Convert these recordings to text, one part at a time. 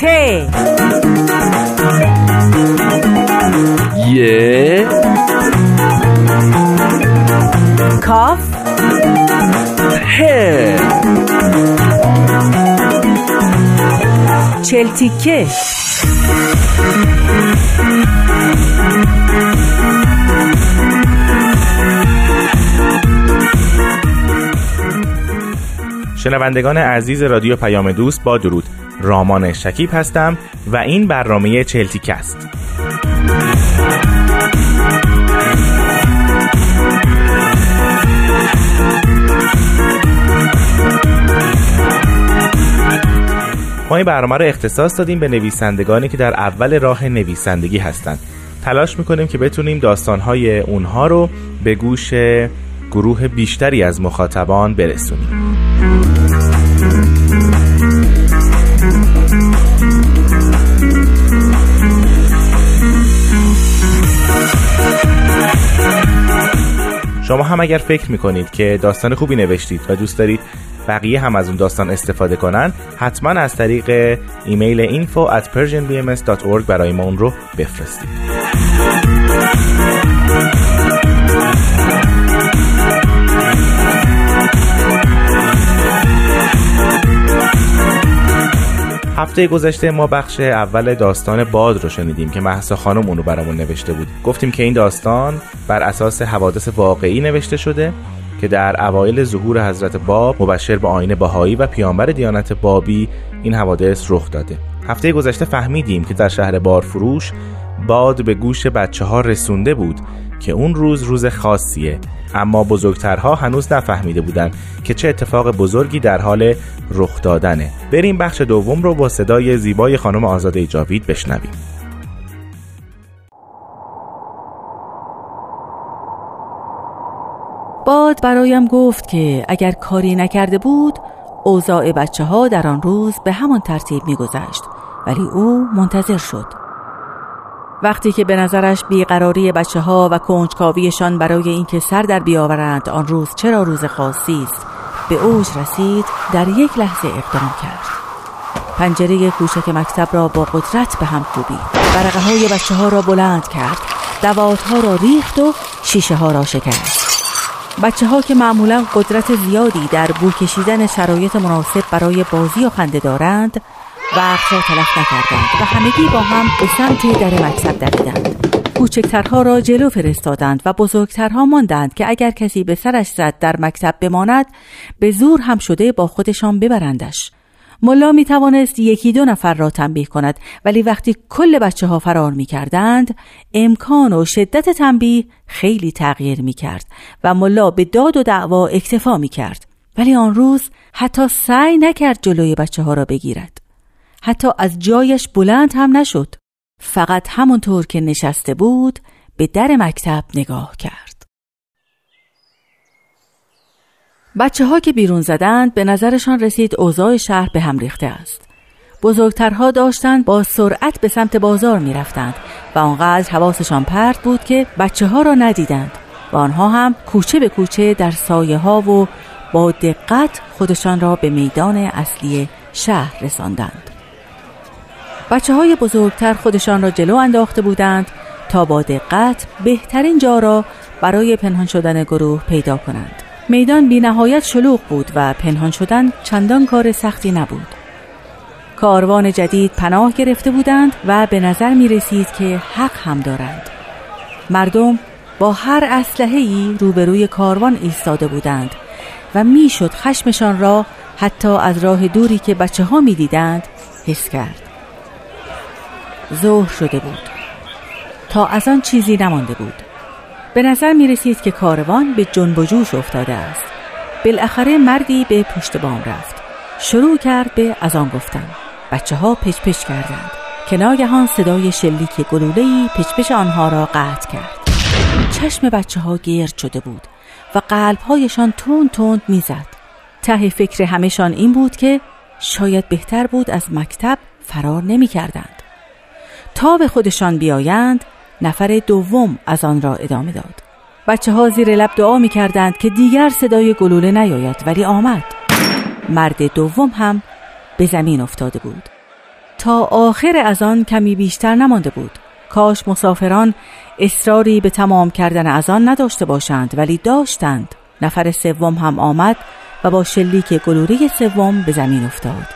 ت ی کاف ه چلتیکه شنوندگان عزیز رادیو پیام دوست با درود. رامان شکیب هستم و این برنامه چلتیک است. ما این برنامه رو اختصاص دادیم به نویسندگانی که در اول راه نویسندگی هستند. تلاش می‌کنیم که بتونیم داستانهای اونها رو به گوش گروه بیشتری از مخاطبان برسونیم. شما هم اگر فکر می‌کنید که داستان خوبی نوشتید و دوست دارید بقیه هم از اون داستان استفاده کنن حتما از طریق ایمیل info at persianbms.org برای ما اون رو بفرستید. هفته گذشته ما بخش اول داستان باد رو شنیدیم که محسا خانم اونو برامون نوشته بود. گفتیم که این داستان بر اساس حوادث واقعی نوشته شده که در اوایل ظهور حضرت باب مبشر به آین باهایی و پیامبر دیانت بابی این حوادث رخ داده. هفته گذشته فهمیدیم که در شهر بارفروش باد به گوش بچه ها رسونده بود که اون روز روز خاصیه. اما بزرگترها هنوز نفهمیده بودند که چه اتفاق بزرگی در حال رخ دادنه. بریم بخش دوم رو با صدای زیبای خانم آزاده جاوید بشنویم. باد برایم گفت که اگر کاری نکرده بود اوضاع بچه ها در آن روز به همان ترتیب میگذشت. ولی او منتظر شد. وقتی که به نظرش بیقراری بچه ها و کنجکاویشان برای اینکه سر در بیاورند آن روز چرا روز خاصی است به اوج رسید در یک لحظه اقدام کرد. پنجره کوچک مکتب را با قدرت به هم کوبید. برقه های بچه ها را بلند کرد دوات ها را ریخت و شیشه ها را شکست. بچه ها که معمولا قدرت زیادی در بو کشیدن شرایط مناسب برای بازی و خنده دارند وقت را تلف نکردند و همگی با هم به سمت در مکتب دویدند. کوچکترها را جلو فرستادند و بزرگترها ماندند که اگر کسی به سرش زد در مکتب بماند به زور هم شده با خودشان ببرندش. ملا می توانست یکی دو نفر را تنبیه کند ولی وقتی کل بچه ها فرار می کردند امکان و شدت تنبیه خیلی تغییر می کرد و ملا به داد و دعوا اکتفا می کرد ولی آن روز حتی سعی نکرد جلوی بچه ها را بگیرد. حتی از جایش بلند هم نشد. فقط همونطور که نشسته بود به در مکتب نگاه کرد. بچه ها که بیرون زدند به نظرشان رسید اوضاع شهر به هم ریخته است. بزرگترها داشتند با سرعت به سمت بازار می رفتند و آنقدر حواسشان پرت بود که بچه ها را ندیدند و آنها هم کوچه به کوچه در سایه ها و با دقت خودشان را به میدان اصلی شهر رساندند. بچه های بزرگتر خودشان را جلو انداخته بودند تا با دقت بهترین جا را برای پنهان شدن گروه پیدا کنند. میدان بی نهایت شلوغ بود و پنهان شدن چندان کار سختی نبود. کاروان جدید پناه گرفته بودند و به نظر می رسید که حق هم دارند. مردم با هر اسلحه ای روبروی کاروان ایستاده بودند و می‌شد خشمشان را حتی از راه دوری که بچه ها می دیدند حس کرد. ظهر شده بود. تا از آن چیزی نمانده بود. به نظر می رسید که کاروان به جنب و جوش افتاده است. بالاخره مردی به پشت بام رفت. شروع کرد به از آن گفتن. بچه ها پچ پچ کردند. که ناگهان صدای شلیک گلوله‌ای پچ آنها را قطع کرد. چشم بچه ها گرد شده بود و قلبهایشان تون تند می‌زد ته فکر همهشان این بود که شاید بهتر بود از مکتب فرار نمی کردند. تا به خودشان بیایند نفر دوم از آن را ادامه داد. بچه ها زیر لب دعا می کردند که دیگر صدای گلوله نیاید ولی آمد. مرد دوم هم به زمین افتاده بود. تا آخر از آن کمی بیشتر نمانده بود. کاش مسافران اصراری به تمام کردن از آن نداشته باشند ولی داشتند. نفر سوم هم آمد و با شلیک گلوله سوم به زمین افتاد.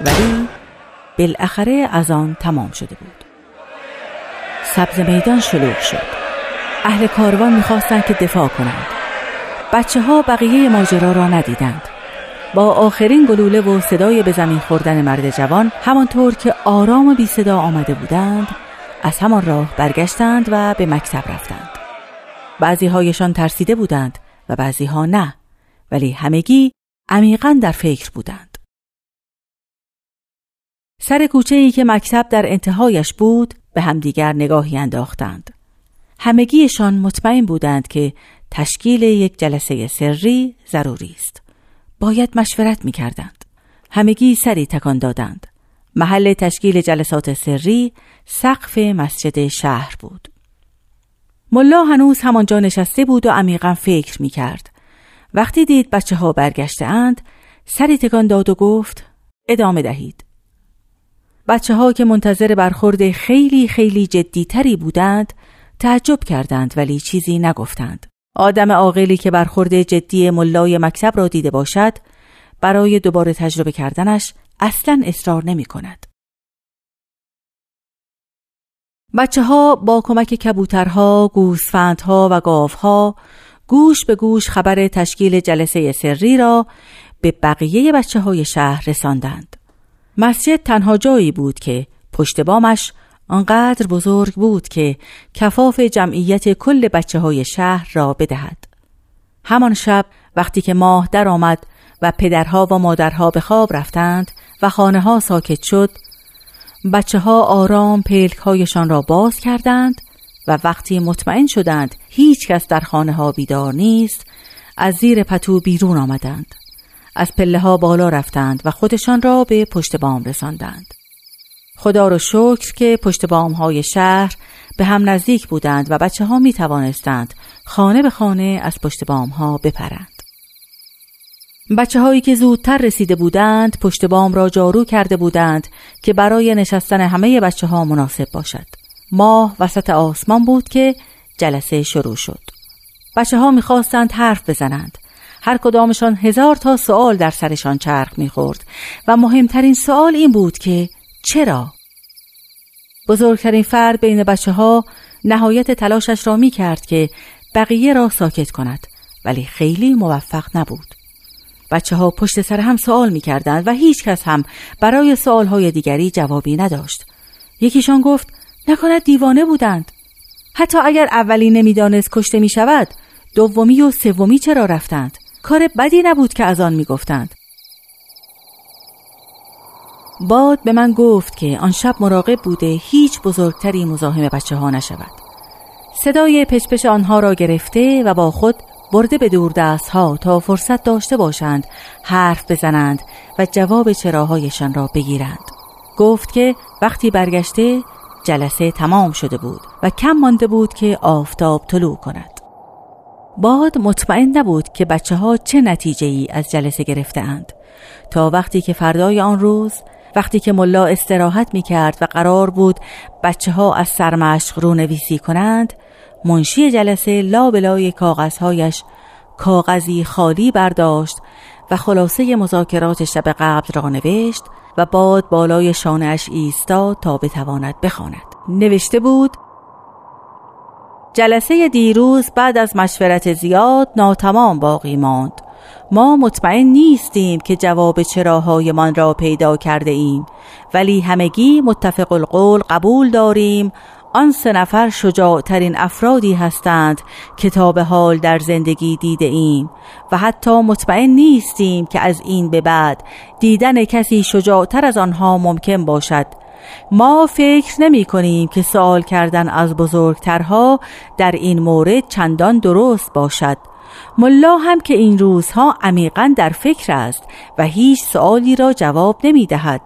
ولی بالاخره از آن تمام شده بود. سبز میدان شلوغ شد. اهل کاروان می‌خواستند که دفاع کنند. بچه ها بقیه ماجرا را ندیدند. با آخرین گلوله و صدای به زمین خوردن مرد جوان همانطور که آرام و بی صدا آمده بودند از همان راه برگشتند و به مکتب رفتند. بعضی هایشان ترسیده بودند و بعضی ها نه ولی همگی عمیقا در فکر بودند. سر کوچه ای که مکتب در انتهایش بود به همدیگر نگاهی انداختند. همگیشان مطمئن بودند که تشکیل یک جلسه سری ضروری است. باید مشورت می کردند همگی سری تکان دادند. محل تشکیل جلسات سری سقف مسجد شهر بود. ملا هنوز همانجا نشسته بود و عمیقا فکر می کرد وقتی دید بچه ها برگشته اند سری تکان داد و گفت ادامه دهید. بچه ها که منتظر برخورد خیلی خیلی جدیتری بودند تعجب کردند ولی چیزی نگفتند آدم عاقلی که برخورد جدی ملای مکتب را دیده باشد برای دوباره تجربه کردنش اصلا اصرار نمی کند. بچه ها با کمک کبوترها، گوسفندها و گاوها گوش به گوش خبر تشکیل جلسه سری را به بقیه بچه های شهر رساندند. مسجد تنها جایی بود که پشت بامش آنقدر بزرگ بود که کفاف جمعیت کل بچه های شهر را بدهد. همان شب وقتی که ماه در آمد و پدرها و مادرها به خواب رفتند و خانه ها ساکت شد بچه ها آرام پلک هایشان را باز کردند و وقتی مطمئن شدند هیچ کس در خانه ها بیدار نیست از زیر پتو بیرون آمدند از پله ها بالا رفتند و خودشان را به پشت بام رساندند. خدا را شکر که پشت بام های شهر به هم نزدیک بودند و بچه ها می توانستند خانه به خانه از پشت بام ها بپرند. بچه هایی که زودتر رسیده بودند پشت بام را جارو کرده بودند که برای نشستن همه بچه ها مناسب باشد. ماه وسط آسمان بود که جلسه شروع شد. بچه ها می‌خواستند حرف بزنند. هر کدامشان هزار تا سوال در سرشان چرخ می‌خورد و مهمترین سوال این بود که چرا؟ بزرگترین فرد بین بچه ها نهایت تلاشش را می کرد که بقیه را ساکت کند ولی خیلی موفق نبود. بچه ها پشت سر هم سوال می کردند و هیچ کس هم برای سوال های دیگری جوابی نداشت. یکیشان گفت نکند دیوانه بودند. حتی اگر اولی نمی‌دانست کشته می شود دومی و سومی چرا رفتند؟ کار بدی نبود که از آن می گفتند باد به من گفت که آن شب مراقب بوده هیچ بزرگتری مزاحم بچه ها نشود. صدای پچپش آنها را گرفته و با خود برده به دور دست ها تا فرصت داشته باشند حرف بزنند و جواب چراهایشان را بگیرند. گفت که وقتی برگشته جلسه تمام شده بود و کم مانده بود که آفتاب طلوع کند. باد مطمئن نبود که بچه ها چه نتیجه ای از جلسه گرفته اند تا وقتی که فردای آن روز وقتی که ملا استراحت می کرد و قرار بود بچه ها از سرمشق رو نویسی کنند منشی جلسه لابلای کاغذهایش کاغذی خالی برداشت و خلاصه مذاکرات شب قبل را نوشت و باد بالای شانهش ایستاد تا بتواند بخواند. نوشته بود جلسه دیروز بعد از مشورت زیاد ناتمام باقی ماند. ما مطمئن نیستیم که جواب چراهایمان را پیدا کرده ایم. ولی همگی متفق القول قبول داریم. آن سه نفر شجاعترین افرادی هستند کتاب حال در زندگی دیده ایم. و حتی مطمئن نیستیم که از این به بعد دیدن کسی شجاعتر از آنها ممکن باشد. ما فکر نمی کنیم که سوال کردن از بزرگترها در این مورد چندان درست باشد. ملا هم که این روزها عمیقا در فکر است و هیچ سوالی را جواب نمی دهد.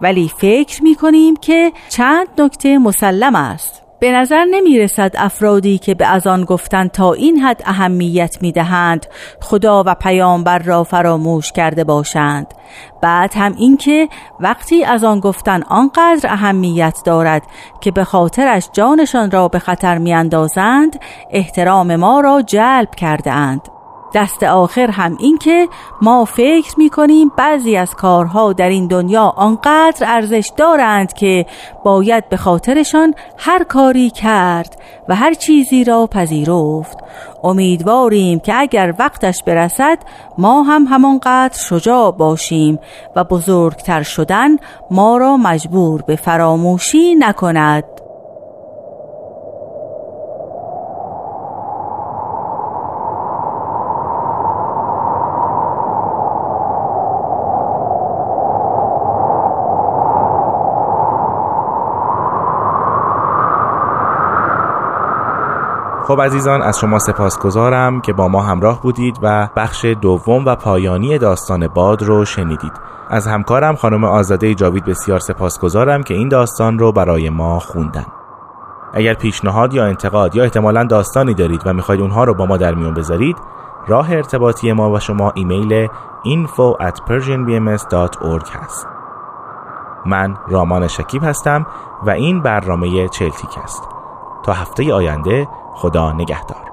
ولی فکر می کنیم که چند نکته مسلم است. به نظر نمی رسد افرادی که به از آن گفتن تا این حد اهمیت می دهند خدا و پیامبر را فراموش کرده باشند. بعد هم اینکه وقتی از آن گفتن آنقدر اهمیت دارد که به خاطرش جانشان را به خطر می اندازند احترام ما را جلب کرده اند دست آخر هم این که ما فکر می کنیم بعضی از کارها در این دنیا آنقدر ارزش دارند که باید به خاطرشان هر کاری کرد و هر چیزی را پذیرفت. امیدواریم که اگر وقتش برسد ما هم همانقدر شجاع باشیم و بزرگتر شدن ما را مجبور به فراموشی نکند. خب عزیزان از شما سپاسگزارم که با ما همراه بودید و بخش دوم و پایانی داستان باد رو شنیدید. از همکارم خانم آزاده جاوید بسیار سپاسگزارم که این داستان رو برای ما خوندن. اگر پیشنهاد یا انتقاد یا احتمالا داستانی دارید و می‌خواید اونها رو با ما در میون بذارید راه ارتباطی ما و شما ایمیل info at persianbms.org هست. من رامان شکیب هستم و این برنامه چلتیک است. تا هفته آینده خدا نگهدار.